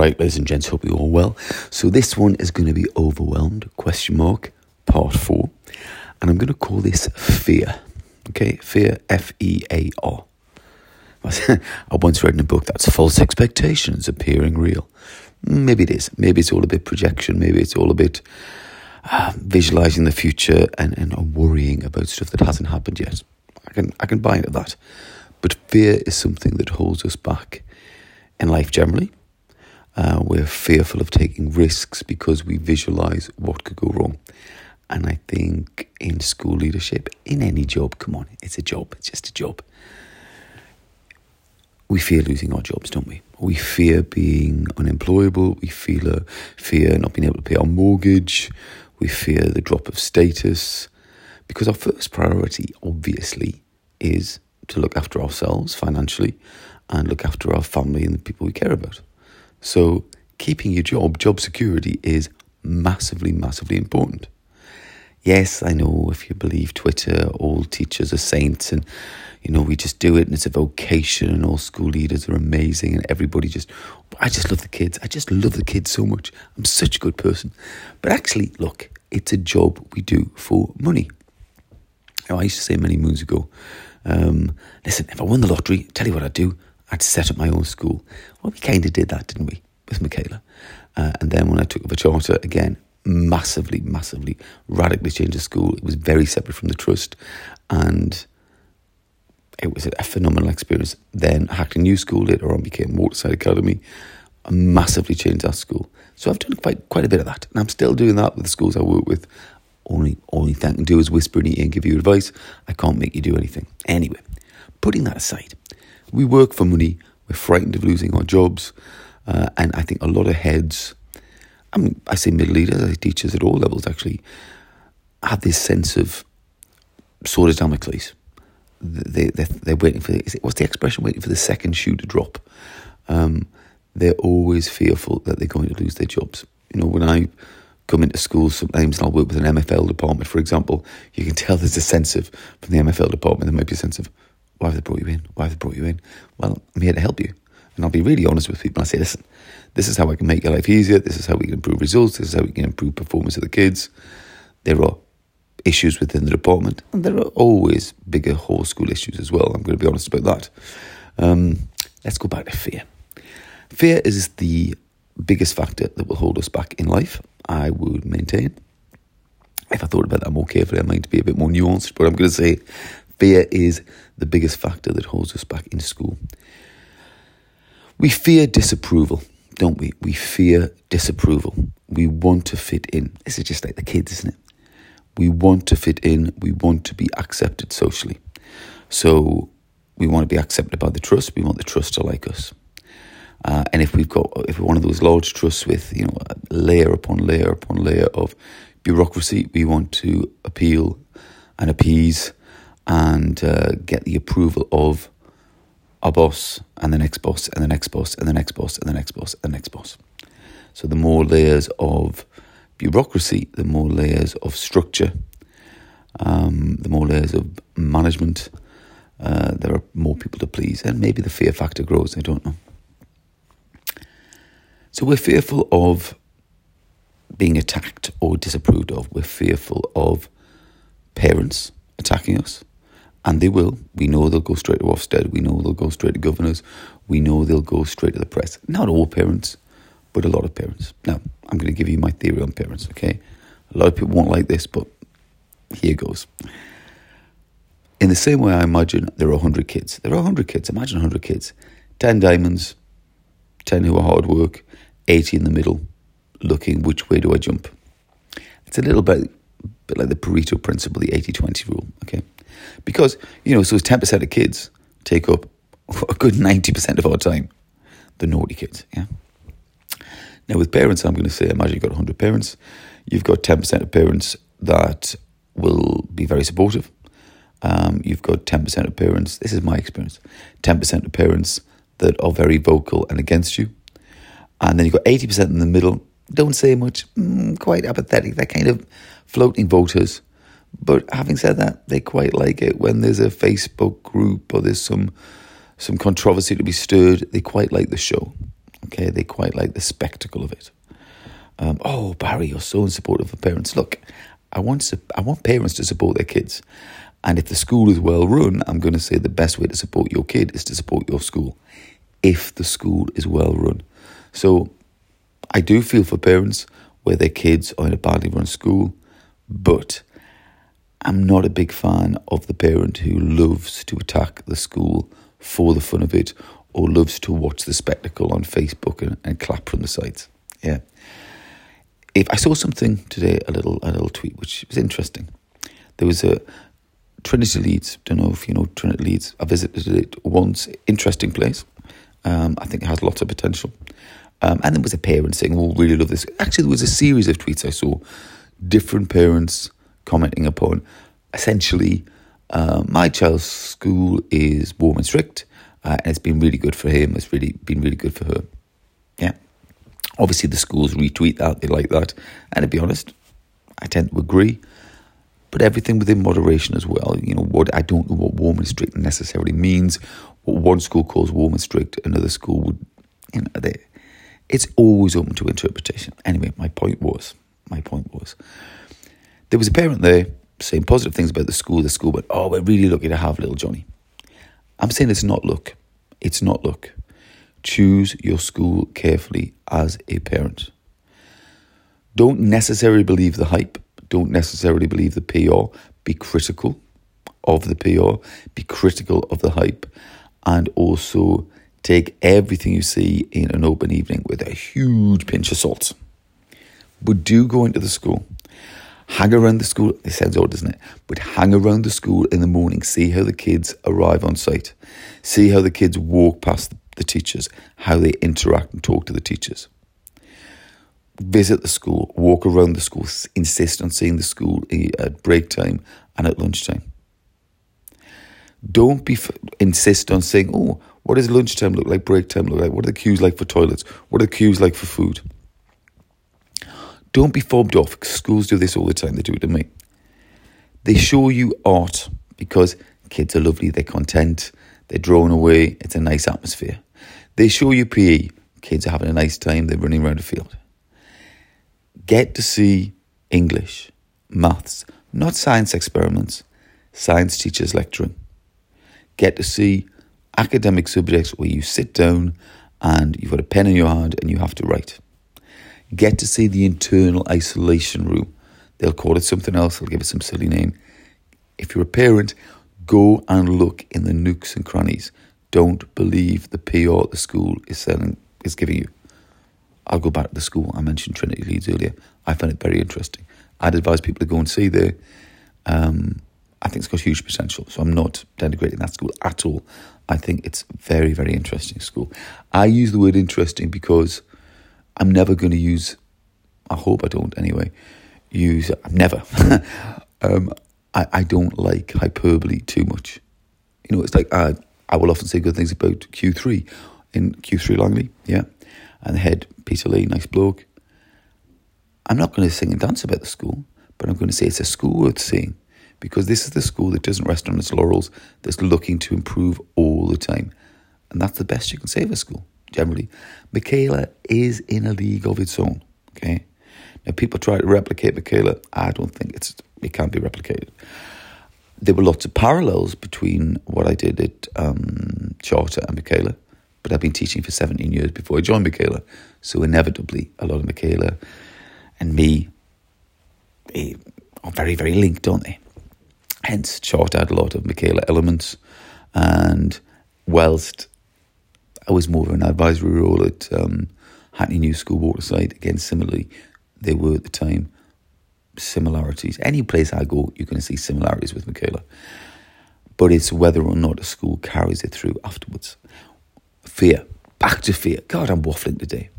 right, ladies and gents, hope you're all well. So this one is going to be overwhelmed, question mark, part four. And I'm going to call this fear. Okay, fear, F-E-A-R. I once read in a book that's false expectations appearing real. Maybe it is. Maybe it's all a bit projection. Maybe it's all a bit uh, visualizing the future and, and worrying about stuff that hasn't happened yet. I can I can buy into that. But fear is something that holds us back in life generally. Uh, we're fearful of taking risks because we visualize what could go wrong. And I think in school leadership, in any job, come on, it's a job, it's just a job. We fear losing our jobs, don't we? We fear being unemployable. We feel a fear not being able to pay our mortgage. We fear the drop of status. Because our first priority, obviously, is to look after ourselves financially and look after our family and the people we care about. So, keeping your job, job security, is massively, massively important. Yes, I know if you believe Twitter, all teachers are saints and, you know, we just do it and it's a vocation and all school leaders are amazing and everybody just, I just love the kids. I just love the kids so much. I'm such a good person. But actually, look, it's a job we do for money. Now, I used to say many moons ago, um, listen, if I won the lottery, tell you what I'd do, I'd set up my own school. Well, we kind of did that, didn't we, with Michaela? Uh, and then when I took up a charter, again, massively, massively, radically changed the school. It was very separate from the trust, and it was a phenomenal experience. Then Hackney New School later on became Waterside Academy, and massively changed our school. So I've done quite quite a bit of that, and I'm still doing that with the schools I work with. Only only thing I can do is whisper in your ear and give you advice. I can't make you do anything. Anyway, putting that aside, we work for money. We're frightened of losing our jobs, uh, and I think a lot of heads I mean, I say middle leaders, I teachers at all levels actually have this sense of sword of Damocles. They, they, they're waiting for, what's the expression, waiting for the second shoe to drop. Um, they're always fearful that they're going to lose their jobs. You know, when I come into schools sometimes and I'll work with an MFL department, for example, you can tell there's a sense of, from the MFL department, there might be a sense of, why have they brought you in? Why have they brought you in? Well, I'm here to help you. And I'll be really honest with people. I say, listen, this is how I can make your life easier. This is how we can improve results. This is how we can improve performance of the kids. There are issues within the department, and there are always bigger whole school issues as well. I'm going to be honest about that. Um, let's go back to fear. Fear is the biggest factor that will hold us back in life, I would maintain. If I thought about that more carefully, I might be a bit more nuanced, but I'm going to say fear is the biggest factor that holds us back in school. We fear disapproval don't we? We fear disapproval. We want to fit in. This is just like the kids, isn't it? We want to fit in. We want to be accepted socially. So we want to be accepted by the trust. We want the trust to like us. Uh, and if we've got, if we're one of those large trusts with, you know, layer upon layer upon layer of bureaucracy, we want to appeal and appease and uh, get the approval of a boss and the next boss and the next boss and the next boss and the next boss and the next boss. So the more layers of bureaucracy, the more layers of structure, um, the more layers of management, uh, there are more people to please, and maybe the fear factor grows. I don't know. So we're fearful of being attacked or disapproved of. We're fearful of parents attacking us. And they will. We know they'll go straight to Ofsted. We know they'll go straight to governors. We know they'll go straight to the press. Not all parents, but a lot of parents. Now, I'm going to give you my theory on parents, okay? A lot of people won't like this, but here goes. In the same way, I imagine there are 100 kids. There are 100 kids. Imagine 100 kids. 10 diamonds, 10 who are hard work, 80 in the middle, looking which way do I jump? It's a little bit, bit like the Pareto principle, the 80 20 rule, okay? Because, you know, so 10% of kids take up a good 90% of our time, the naughty kids, yeah? Now, with parents, I'm going to say, imagine you've got 100 parents, you've got 10% of parents that will be very supportive. Um, you've got 10% of parents, this is my experience, 10% of parents that are very vocal and against you. And then you've got 80% in the middle, don't say much, mm, quite apathetic, they're kind of floating voters but having said that, they quite like it when there's a Facebook group or there's some some controversy to be stirred. They quite like the show. Okay. They quite like the spectacle of it. Um, oh, Barry, you're so unsupportive of parents. Look, I want I want parents to support their kids, and if the school is well run, I'm going to say the best way to support your kid is to support your school. If the school is well run, so I do feel for parents where their kids are in a badly run school, but I'm not a big fan of the parent who loves to attack the school for the fun of it or loves to watch the spectacle on Facebook and, and clap from the sides. Yeah. If I saw something today, a little a little tweet which was interesting. There was a Trinity Leeds. Don't know if you know Trinity Leeds. I visited it once. Interesting place. Um, I think it has lots of potential. Um, and there was a parent saying, "Oh, really love this." Actually, there was a series of tweets I saw, different parents commenting upon. Essentially, uh, my child's school is warm and strict, uh, and it's been really good for him. It's really been really good for her. Yeah. Obviously, the schools retweet that; they like that. And to be honest, I tend to agree. But everything within moderation as well. You know what? I don't know what warm and strict necessarily means. What one school calls warm and strict, another school would, you know, they, it's always open to interpretation. Anyway, my point was, my point was, there was a parent there saying positive things about the school. The school but oh, we're really lucky to have little Johnny. I'm saying it's not luck. It's not luck. Choose your school carefully as a parent. Don't necessarily believe the hype. Don't necessarily believe the PR. Be critical of the PR. Be critical of the hype. And also take everything you see in an open evening with a huge pinch of salt. But do go into the school hang around the school. This sounds odd, doesn't it? But hang around the school in the morning, see how the kids arrive on site, see how the kids walk past the teachers, how they interact and talk to the teachers. Visit the school, walk around the school, insist on seeing the school eh, at break time and at lunchtime. Don't be insist on saying, "Oh, what does lunchtime look like? Break time look like? What are the queues like for toilets? What are the queues like for food?" Don't be fobbed off. Schools do this all the time. They do it to me. They show you art because kids are lovely, they're content, they're drawn away, it's a nice atmosphere. They show you PE, kids are having a nice time, they're running around the field. Get to see English, maths, not science experiments, science teachers lecturing. Get to see academic subjects where you sit down and you've got a pen in your hand and you have to write. Get to see the internal isolation room. They'll call it something else, they'll give it some silly name. If you're a parent, go and look in the nooks and crannies. Don't believe the PR the school is selling is giving you. I'll go back to the school. I mentioned Trinity Leeds earlier. I found it very interesting. I'd advise people to go and see there. Um, I think it's got huge potential. So I'm not denigrating that school at all. I think it's very, very interesting school. I use the word interesting because I'm never going to use, I hope I don't anyway, use, I'm never, um, I, I don't like hyperbole too much. You know, it's like I, I will often say good things about Q3 in Q3 Langley, yeah, and the head, Peter Lee, nice bloke. I'm not going to sing and dance about the school, but I'm going to say it's a school worth seeing because this is the school that doesn't rest on its laurels, that's looking to improve all the time. And that's the best you can say of a school generally. Michaela is in a league of its own. Okay. Now people try to replicate Michaela. I don't think it's it can't be replicated. There were lots of parallels between what I did at um, Charter and Michaela, but I've been teaching for 17 years before I joined Michaela. So inevitably, a lot of Michaela and me are very, very linked, aren't they? Hence, Charter had a lot of Michaela elements, and whilst I was more of an advisory role at um, Hackney New School Waterside. Again, similarly, there were at the time similarities. Any place I go, you're going to see similarities with Michaela. But it's whether or not a school carries it through afterwards. Fear. Back to fear. God, I'm waffling today.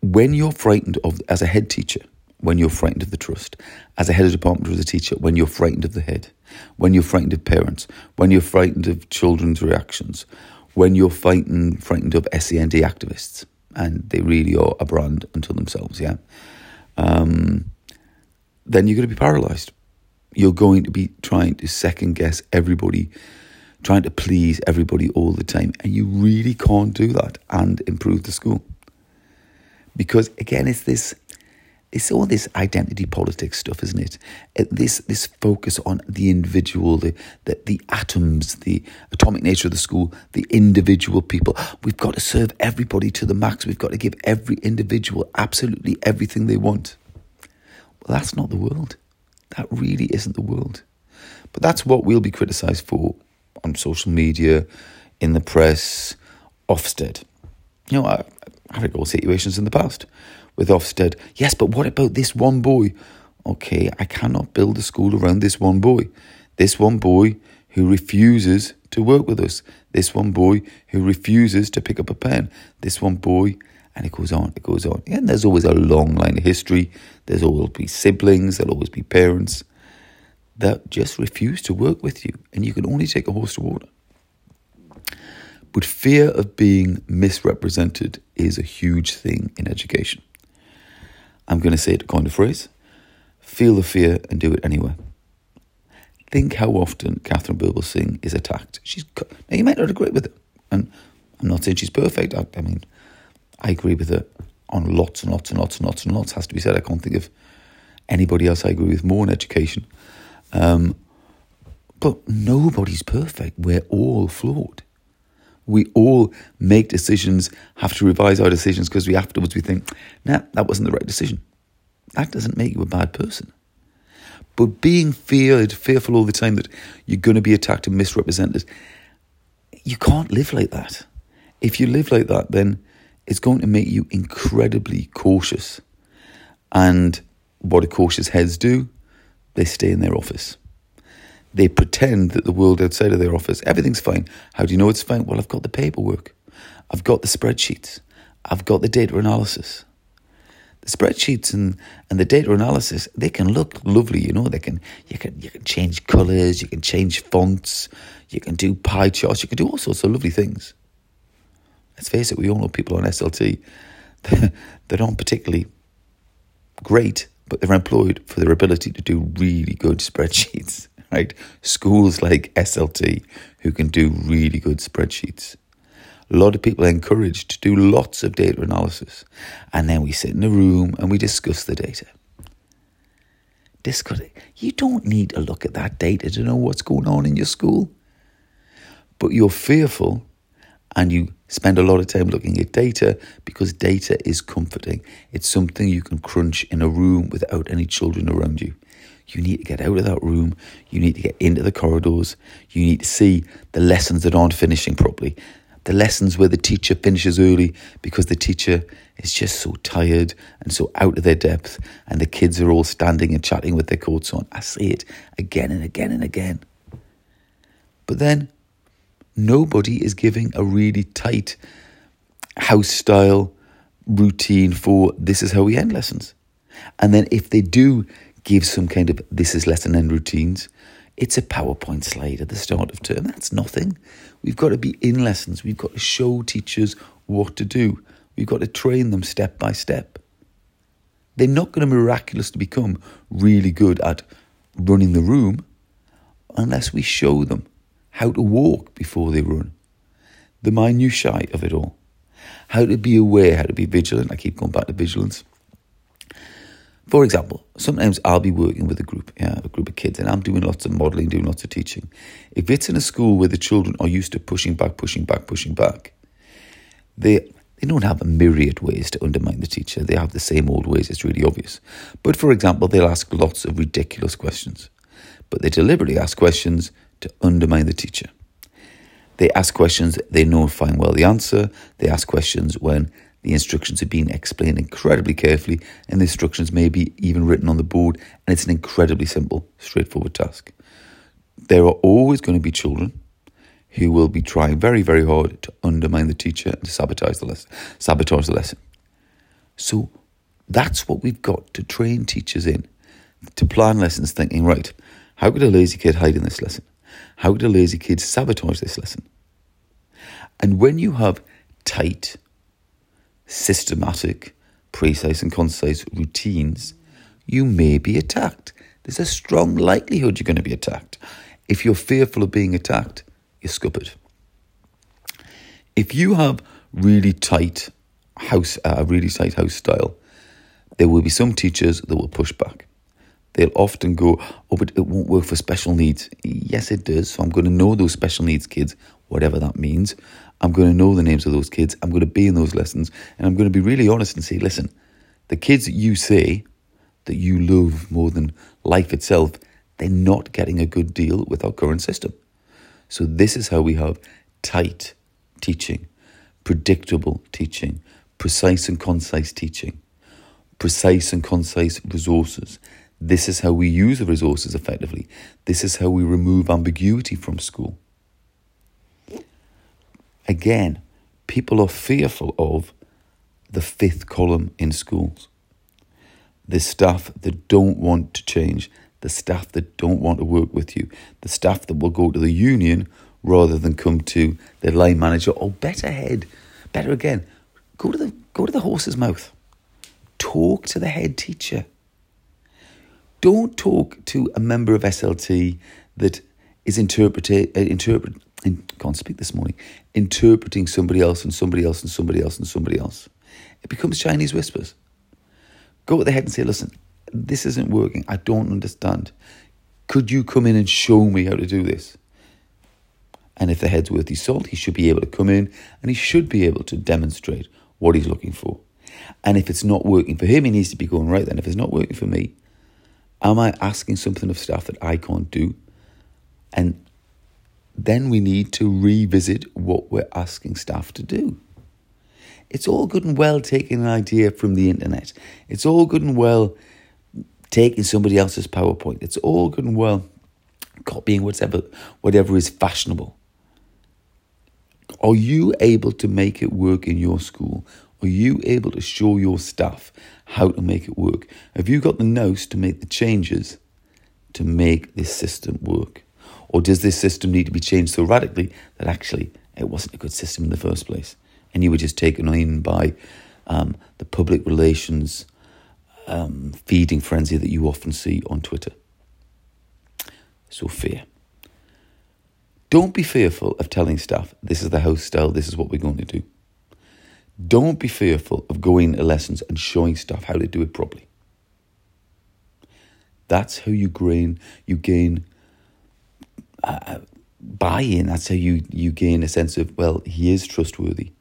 When you're frightened of, as a head teacher, when you're frightened of the trust, as a head of department or as a teacher, when you're frightened of the head, when you're frightened of parents, when you're frightened of children's reactions, when you're frightened, frightened of SEND activists, and they really are a brand unto themselves, yeah, um, then you're going to be paralysed. You're going to be trying to second guess everybody trying to please everybody all the time. And you really can't do that and improve the school. Because again, it's this it's all this identity politics stuff, isn't it? Uh, this this focus on the individual, the, the the atoms, the atomic nature of the school, the individual people. We've got to serve everybody to the max. We've got to give every individual absolutely everything they want. Well, that's not the world. That really isn't the world. But that's what we'll be criticised for on social media, in the press, Ofsted. You know, I've had all situations in the past with Ofsted. Yes, but what about this one boy? Okay, I cannot build a school around this one boy. This one boy who refuses to work with us. This one boy who refuses to pick up a pen. This one boy, and it goes on, it goes on. And there's always a long line of history. There's always be siblings, there'll always be parents that just refuse to work with you, and you can only take a horse to water. But fear of being misrepresented is a huge thing in education. I'm going to say it kind of phrase feel the fear and do it anyway. Think how often Katharine Birbalsingh is attacked. She's now you might not agree with it, and I'm not saying she's perfect. I, I mean, I agree with her on lots and lots and lots and lots and lots. Has to be said. I can't think of anybody else I agree with more in education. Um, but nobody's perfect. We're all flawed. We all make decisions, have to revise our decisions because we afterwards we think, nah, that wasn't the right decision. That doesn't make you a bad person. But being feared, fearful all the time that you're going to be attacked and misrepresented, you can't live like that. If you live like that, then it's going to make you incredibly cautious. And what do cautious heads do? They stay in their office. They pretend that the world outside of their office, everything's fine. How do you know it's fine? Well, I've got the paperwork, I've got the spreadsheets, I've got the data analysis. The spreadsheets and, and the data analysis, they can look lovely, you know, they can you can you can change colours, you can change fonts, you can do pie charts, you can do all sorts of lovely things. Let's face it, we all know people on SLT that aren't particularly great, but they're employed for their ability to do really good spreadsheets right? Schools like SLT who can do really good spreadsheets. A lot of people are encouraged to do lots of data analysis. And then we sit in a room and we discuss the data. Discuss it. You don't need to look at that data to know what's going on in your school. But you're fearful and you spend a lot of time looking at data because data is comforting. It's something you can crunch in a room without any children around you. You need to get out of that room. You need to get into the corridors. You need to see the lessons that aren't finishing properly. The lessons where the teacher finishes early because the teacher is just so tired and so out of their depth, and the kids are all standing and chatting with their coats on. I see it again and again and again. But then nobody is giving a really tight house style routine for this is how we end lessons. And then if they do give some kind of this is lesson end routines. It's a PowerPoint slide at the start of term. That's nothing. We've got to be in lessons. We've got to show teachers what to do. We've got to train them step by step. They're not going to miraculously become really good at running the room unless we show them how to walk before they run. The minutiae of it all. How to be aware, how to be vigilant. I keep going back to vigilance. For example, sometimes I'll be working with a group, yeah, a group of kids, and I'm doing lots of modelling, doing lots of teaching. If it's in a school where the children are used to pushing back, pushing back, pushing back, they they don't have a myriad ways to undermine the teacher. They have the same old ways. It's really obvious. But for example, they'll ask lots of ridiculous questions, but they deliberately ask questions to undermine the teacher. They ask questions they know fine well the answer. They ask questions when the instructions are being explained incredibly carefully, and the instructions may be even written on the board, and it's an incredibly simple, straightforward task. There are always going to be children who will be trying very, very hard to undermine the teacher and to sabotage the lesson. Sabotage the lesson. So that's what we've got to train teachers in to plan lessons, thinking right, how could a lazy kid hide in this lesson? How could a lazy kid sabotage this lesson? And when you have tight systematic, precise, and concise routines, you may be attacked. There's a strong likelihood you're going to be attacked. If you're fearful of being attacked, you're scuppered. If you have really tight house, uh, a really tight house style, there will be some teachers that will push back. They'll often go, oh, but it won't work for special needs. Yes, it does. So I'm going to know those special needs kids, whatever that means. I'm going to know the names of those kids. I'm going to be in those lessons. And I'm going to be really honest and say, listen, the kids that you say that you love more than life itself, they're not getting a good deal with our current system. So this is how we have tight teaching, predictable teaching, precise and concise teaching, precise and concise resources. This is how we use the resources effectively. This is how we remove ambiguity from school. Again, people are fearful of the fifth column in schools. The staff that don't want to change, the staff that don't want to work with you, the staff that will go to the union rather than come to the line manager or better head, better again, go to the go to the horse's mouth. Talk to the head teacher. Don't talk to a member of SLT that is interpreting, uh, can't speak this morning, interpreting somebody else and somebody else and somebody else and somebody else. It becomes Chinese whispers. Go to the head and say, listen, this isn't working. I don't understand. Could you come in and show me how to do this? And if the head's worth his salt, he should be able to come in and he should be able to demonstrate what he's looking for. And if it's not working for him, he needs to be going, right then, if it's not working for me, Am I asking something of staff that I can't do? And then we need to revisit what we're asking staff to do. It's all good and well taking an idea from the internet. It's all good and well taking somebody else's PowerPoint. It's all good and well copying whatever whatever is fashionable. Are you able to make it work in your school? Are you able to show your staff how to make it work? Have you got the nous to make the changes to make this system work? Or does this system need to be changed so radically that actually it wasn't a good system in the first place? And you were just taken in by um, the public relations um, feeding frenzy that you often see on Twitter. So, fear. Don't be fearful of telling staff, this is the house style, this is what we're going to do. Don't be fearful of going to lessons and showing staff how to do it properly. That's how you gain you gain buy-in. That's how you you gain a sense of well, he is trustworthy.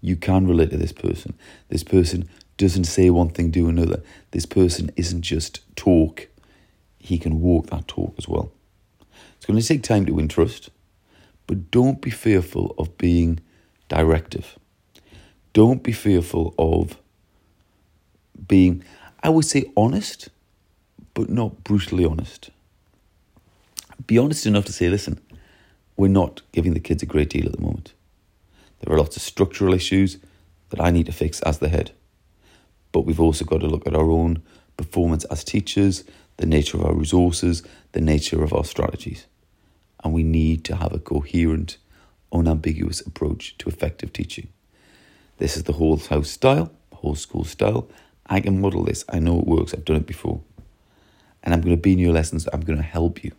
You can relate to this person. This person doesn't say one thing, do another. This person isn't just talk; he can walk that talk as well. It's going to take time to win trust, but don't be fearful of being directive. Don't be fearful of being, I would say, honest, but not brutally honest. Be honest enough to say, listen, we're not giving the kids a great deal at the moment. There are lots of structural issues that I need to fix as the head. But we've also got to look at our own performance as teachers, the nature of our resources, the nature of our strategies. And we need to have a coherent, unambiguous approach to effective teaching. This is the whole house style, whole school style. I can model this. I know it works. I've done it before. And I'm going to be in your lessons. I'm going to help you.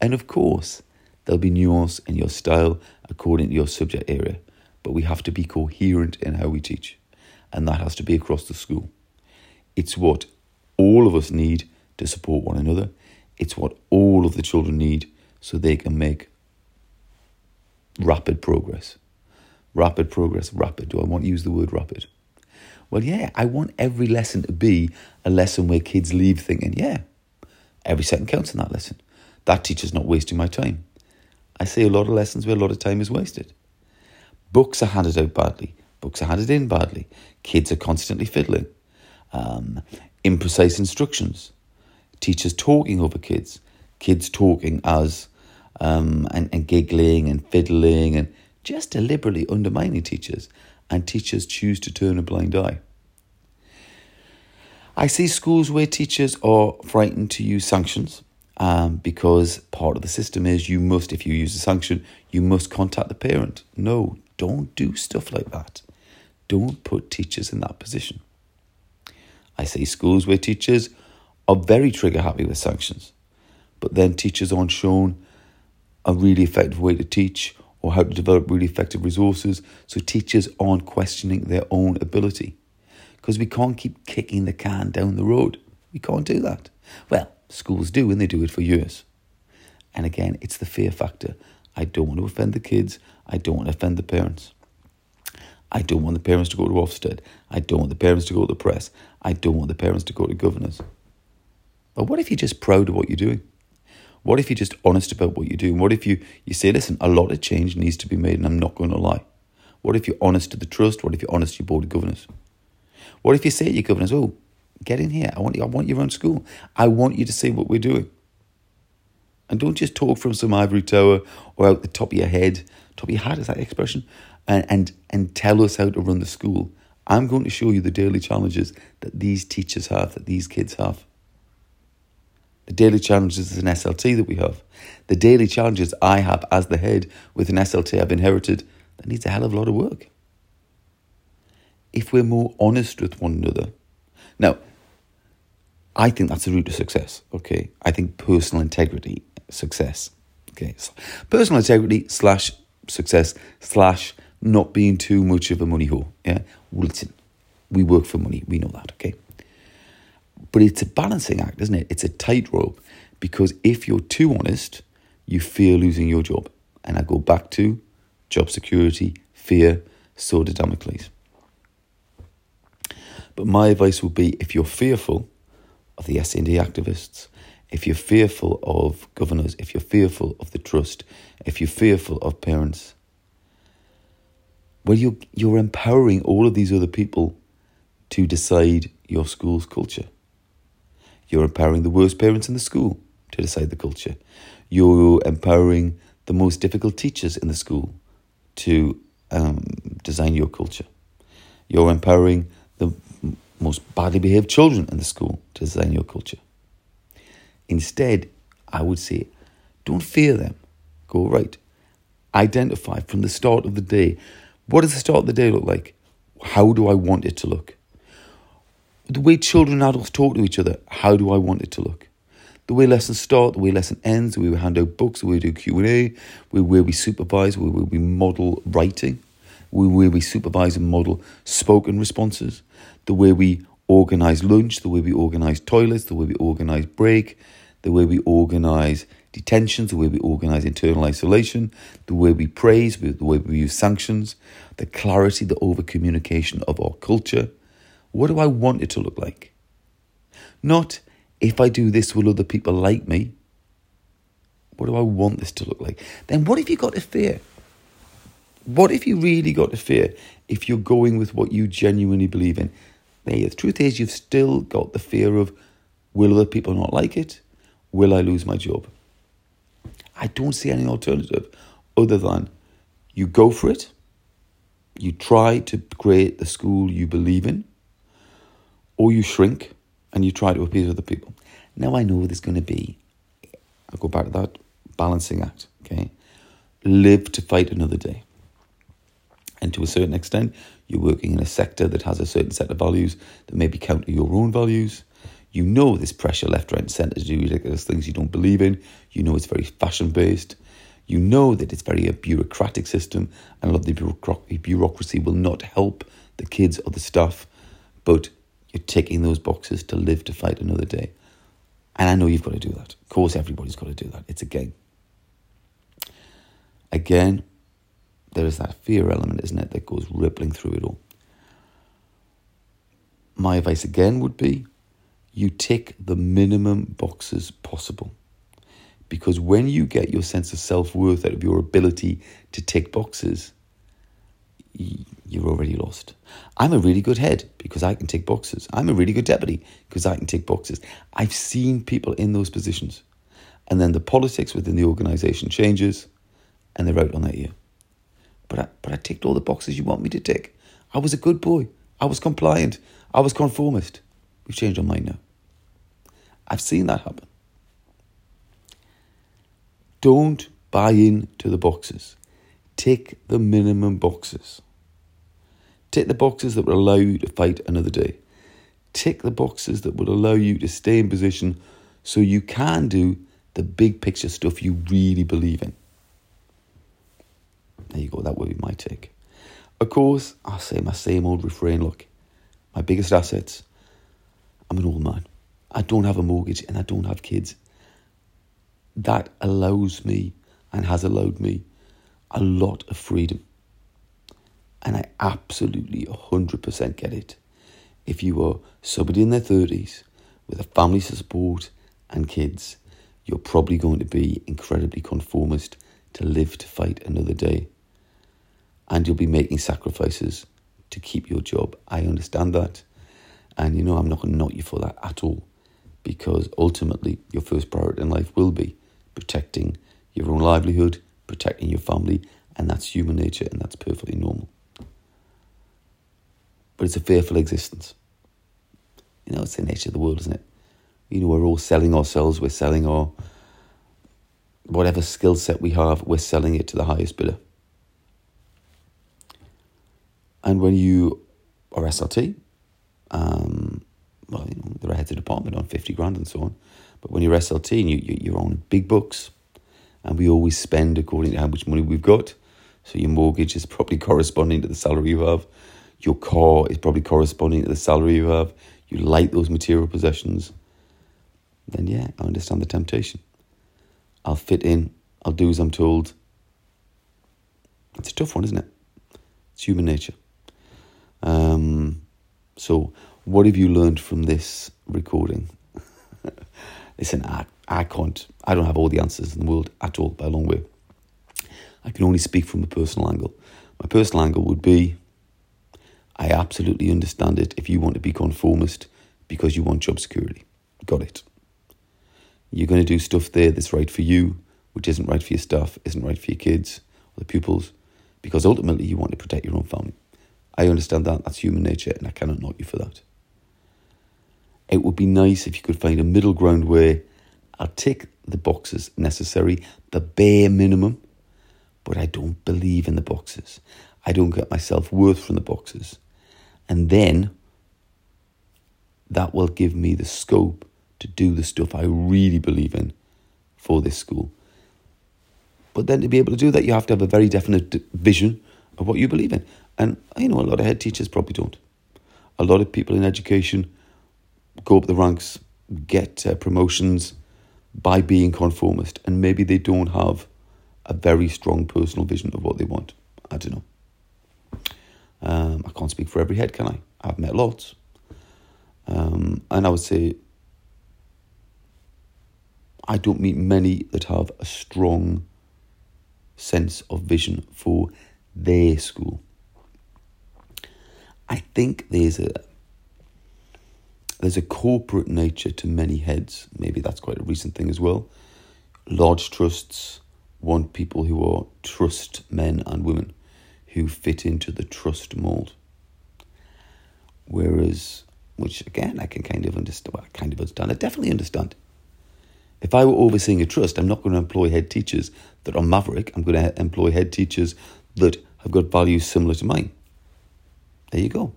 And of course, there'll be nuance in your style according to your subject area. But we have to be coherent in how we teach. And that has to be across the school. It's what all of us need to support one another. It's what all of the children need so they can make rapid progress. Rapid progress, rapid. Do I want to use the word rapid? Well, yeah, I want every lesson to be a lesson where kids leave thinking, yeah, every second counts in that lesson. That teacher's not wasting my time. I see a lot of lessons where a lot of time is wasted. Books are handed out badly. Books are handed in badly. Kids are constantly fiddling. Um, imprecise instructions. Teachers talking over kids. Kids talking as um, and, and giggling and fiddling and just deliberately undermining teachers, and teachers choose to turn a blind eye. I see schools where teachers are frightened to use sanctions um, because part of the system is you must, if you use a sanction, you must contact the parent. No, don't do stuff like that. Don't put teachers in that position. I see schools where teachers are very trigger happy with sanctions, but then teachers aren't shown a really effective way to teach or how to develop really effective resources so teachers aren't questioning their own ability. Because we can't keep kicking the can down the road. We can't do that. Well, schools do, and they do it for years. And again, it's the fear factor. I don't want to offend the kids. I don't want to offend the parents. I don't want the parents to go to Ofsted. I don't want the parents to go to the press. I don't want the parents to go to governors. But what if you're just proud of what you're doing? What if you're just honest about what you're doing? What if you, you say, listen, a lot of change needs to be made and I'm not going to lie? What if you're honest to the trust? What if you're honest to your board of governors? What if you say to your governors, oh, get in here. I want you, I want you around school. I want you to see what we're doing. And don't just talk from some ivory tower or out the top of your head, top of your hat, is that expression? And, and, and tell us how to run the school. I'm going to show you the daily challenges that these teachers have, that these kids have. The daily challenges as an SLT that we have. The daily challenges I have as the head with an SLT I've inherited that needs a hell of a lot of work. If we're more honest with one another. Now, I think that's the route to success, okay? I think personal integrity, success. Okay, so personal integrity slash success slash not being too much of a money whore. Yeah, listen, we work for money. We know that. Okay, but it's a balancing act, isn't it? It's a tightrope because if you're too honest, you fear losing your job. And I go back to job security, fear, sword of Damocles. But my advice would be if you're fearful of the SEND activists, if you're fearful of governors, if you're fearful of the trust, if you're fearful of parents, well, you're, you're empowering all of these other people to decide your school's culture. You're empowering the worst parents in the school to decide the culture. You're empowering the most difficult teachers in the school to um, design your culture. You're empowering most badly behaved children in the school to design your culture. Instead, I would say, don't fear them. Go right. Identify from the start of the day. What does the start of the day look like? How do I want it to look? the way children and adults talk to each other, how do I want it to look? The way lessons start, the way lesson ends, the way we hand out books, the way we do Q&A, the way we supervise, the way we model writing, the way we supervise and model spoken responses, the way we organise lunch, the way we organise toilets, the way we organise break, the way we organise detentions, the way we organise internal isolation, the way we praise, the way we use sanctions, the clarity, the over communication of our culture, what do I want it to look like? Not if I do this, will other people like me? What do I want this to look like? Then what have you got to fear? What if you really got to fear if you're going with what you genuinely believe in? The truth is, you've still got the fear of will other people not like it? Will I lose my job? I don't see any alternative other than you go for it, you try to create the school you believe in, or you shrink and you try to appease other people. Now I know there's going to be, I'll go back to that balancing act, okay? Live to fight another day. And to a certain extent, you're working in a sector that has a certain set of values that maybe counter your own values. You know there's pressure left, right, and centre to do ridiculous things you don't believe in. You know it's very fashion based. You know that it's very a bureaucratic system, and a lot of the bureaucracy will not help the kids or the staff. But you're ticking those boxes to live to fight another day. And I know you've got to do that. Of course, everybody's got to do that. It's a game. Again, there is that fear element, isn't it, that goes rippling through it all. My advice again would be you tick the minimum boxes possible. Because when you get your sense of self worth out of your ability to tick boxes, you're already lost. I'm a really good head because I can tick boxes. I'm a really good deputy because I can tick boxes. I've seen people in those positions. And then the politics within the organisation changes and they're out on their ear. But I, but I ticked all the boxes you want me to tick. I was a good boy. I was compliant. I was conformist. We've changed our mind now. I've seen that happen. Don't buy into the boxes. Tick the minimum boxes. Tick the boxes that will allow you to fight another day. Tick the boxes that will allow you to stay in position so you can do the big picture stuff you really believe in. There you go, that would be my take. Of course, I say my same old refrain look, my biggest assets, I'm an old man. I don't have a mortgage and I don't have kids. That allows me and has allowed me a lot of freedom. And I absolutely 100% get it. If you are somebody in their 30s with a family to support and kids, you're probably going to be incredibly conformist to live to fight another day. And you'll be making sacrifices to keep your job. I understand that. And you know, I'm not going to knock you for that at all. Because ultimately, your first priority in life will be protecting your own livelihood, protecting your family, and that's human nature and that's perfectly normal. But it's a fearful existence. You know, it's the nature of the world, isn't it? You know, we're all selling ourselves, we're selling our whatever skill set we have, we're selling it to the highest bidder. And when you are SLT, um, well, you know, they're heads of department on 50 grand and so on. But when you're SLT and you, you, you're on big books, and we always spend according to how much money we've got. So your mortgage is probably corresponding to the salary you have. Your car is probably corresponding to the salary you have. You like those material possessions. Then, yeah, I understand the temptation. I'll fit in. I'll do as I'm told. It's a tough one, isn't it? It's human nature. Um, so, what have you learned from this recording? Listen, I, I can't, I don't have all the answers in the world at all by a long way. I can only speak from a personal angle. My personal angle would be I absolutely understand it if you want to be conformist because you want job security. Got it. You're going to do stuff there that's right for you, which isn't right for your staff, isn't right for your kids or the pupils, because ultimately you want to protect your own family. I understand that. That's human nature, and I cannot knock you for that. It would be nice if you could find a middle ground where I'll tick the boxes necessary, the bare minimum, but I don't believe in the boxes. I don't get my self worth from the boxes. And then that will give me the scope to do the stuff I really believe in for this school. But then to be able to do that, you have to have a very definite vision of what you believe in. And I know, a lot of head teachers probably don't. A lot of people in education go up the ranks, get uh, promotions by being conformist, and maybe they don't have a very strong personal vision of what they want. I don't know. Um, I can't speak for every head, can I? I've met lots. Um, and I would say I don't meet many that have a strong sense of vision for their school. I think there's a there's a corporate nature to many heads. Maybe that's quite a recent thing as well. Large trusts want people who are trust men and women who fit into the trust mold. Whereas, which again I can kind of understand, well, I kind of understand, I definitely understand. If I were overseeing a trust, I'm not going to employ head teachers that are maverick. I'm going to employ head teachers that have got values similar to mine. There you go.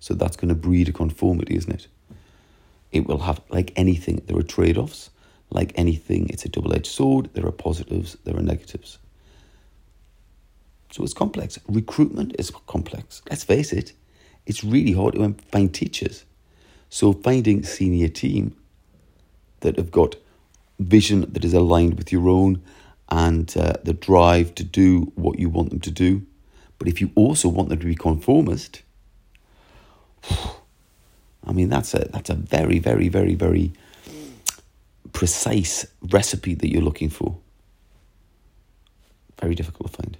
So that's going to breed a conformity, isn't it? It will have, like anything, there are trade offs. Like anything, it's a double edged sword. There are positives, there are negatives. So it's complex. Recruitment is complex. Let's face it, it's really hard to find teachers. So finding senior team that have got vision that is aligned with your own and uh, the drive to do what you want them to do. But if you also want them to be conformist, I mean that's a that's a very very very very precise recipe that you're looking for. Very difficult to find.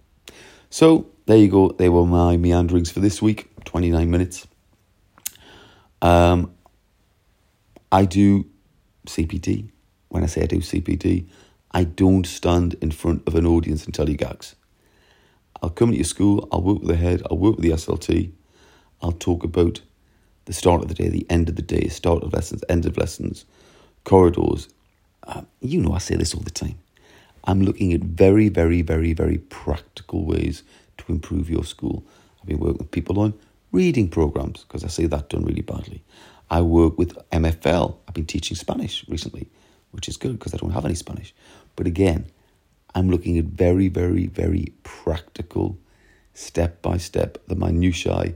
So there you go. They were my meanderings for this week. Twenty nine minutes. Um, I do CPD when I say I do CPD, I don't stand in front of an audience and tell you gags. I'll come to your school, I'll work with the head, I'll work with the SLT, I'll talk about the start of the day, the end of the day, start of lessons, end of lessons, corridors. Uh, you know, I say this all the time. I'm looking at very, very, very, very practical ways to improve your school. I've been working with people on reading programs because I see that done really badly. I work with MFL. I've been teaching Spanish recently which is good because I don't have any Spanish. But again, I'm looking at very, very, very practical, step by step, the minutiae,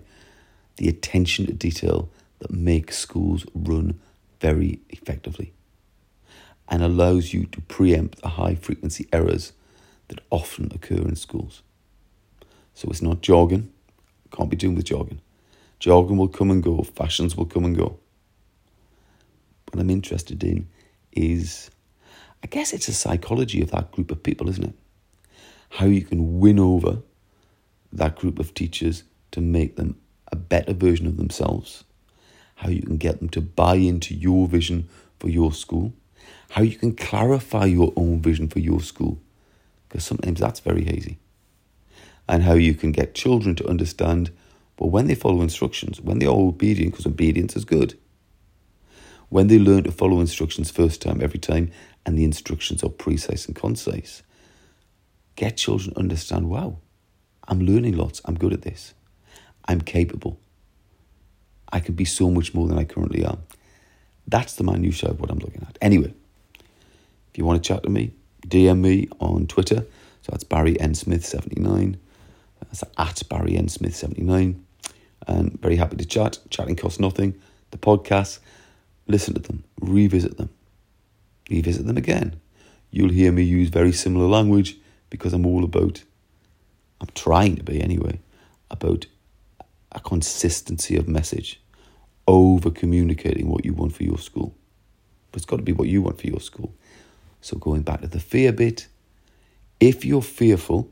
the attention to detail that makes schools run very effectively and allows you to preempt the high frequency errors that often occur in schools. So it's not jargon, can't be doing with jargon. Jargon will come and go, fashions will come and go. What I'm interested in is, I guess it's a psychology of that group of people, isn't it? How you can win over that group of teachers to make them a better version of themselves, how you can get them to buy into your vision for your school, how you can clarify your own vision for your school, because sometimes that's very hazy, and how you can get children to understand well, when they follow instructions, when they are obedient, because obedience is good, when they learn to follow instructions first time, every time, and the instructions are precise and concise, get children understand wow, I'm learning lots, I'm good at this. I'm capable. I can be so much more than I currently am. That's the minutiae of what I'm looking at. Anyway, if you want to chat to me, DM me on Twitter. So that's Barry N. Smith 79. That's at Barry N. Smith 79. And very happy to chat. Chatting costs nothing. The podcasts, listen to them, revisit them, revisit them again. You'll hear me use very similar language because I'm all about, I'm trying to be anyway, about a consistency of message, over communicating what you want for your school. But it's got to be what you want for your school. So, going back to the fear bit, if you're fearful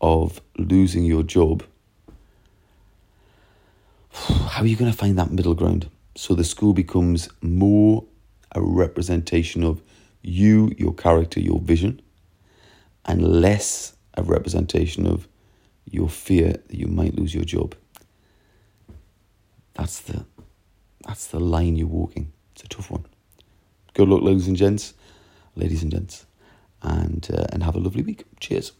of losing your job, how are you going to find that middle ground? So, the school becomes more a representation of you, your character, your vision, and less a representation of your fear that you might lose your job. That's the that's the line you're walking. It's a tough one. Good luck, ladies and gents, ladies and gents, and uh, and have a lovely week. Cheers.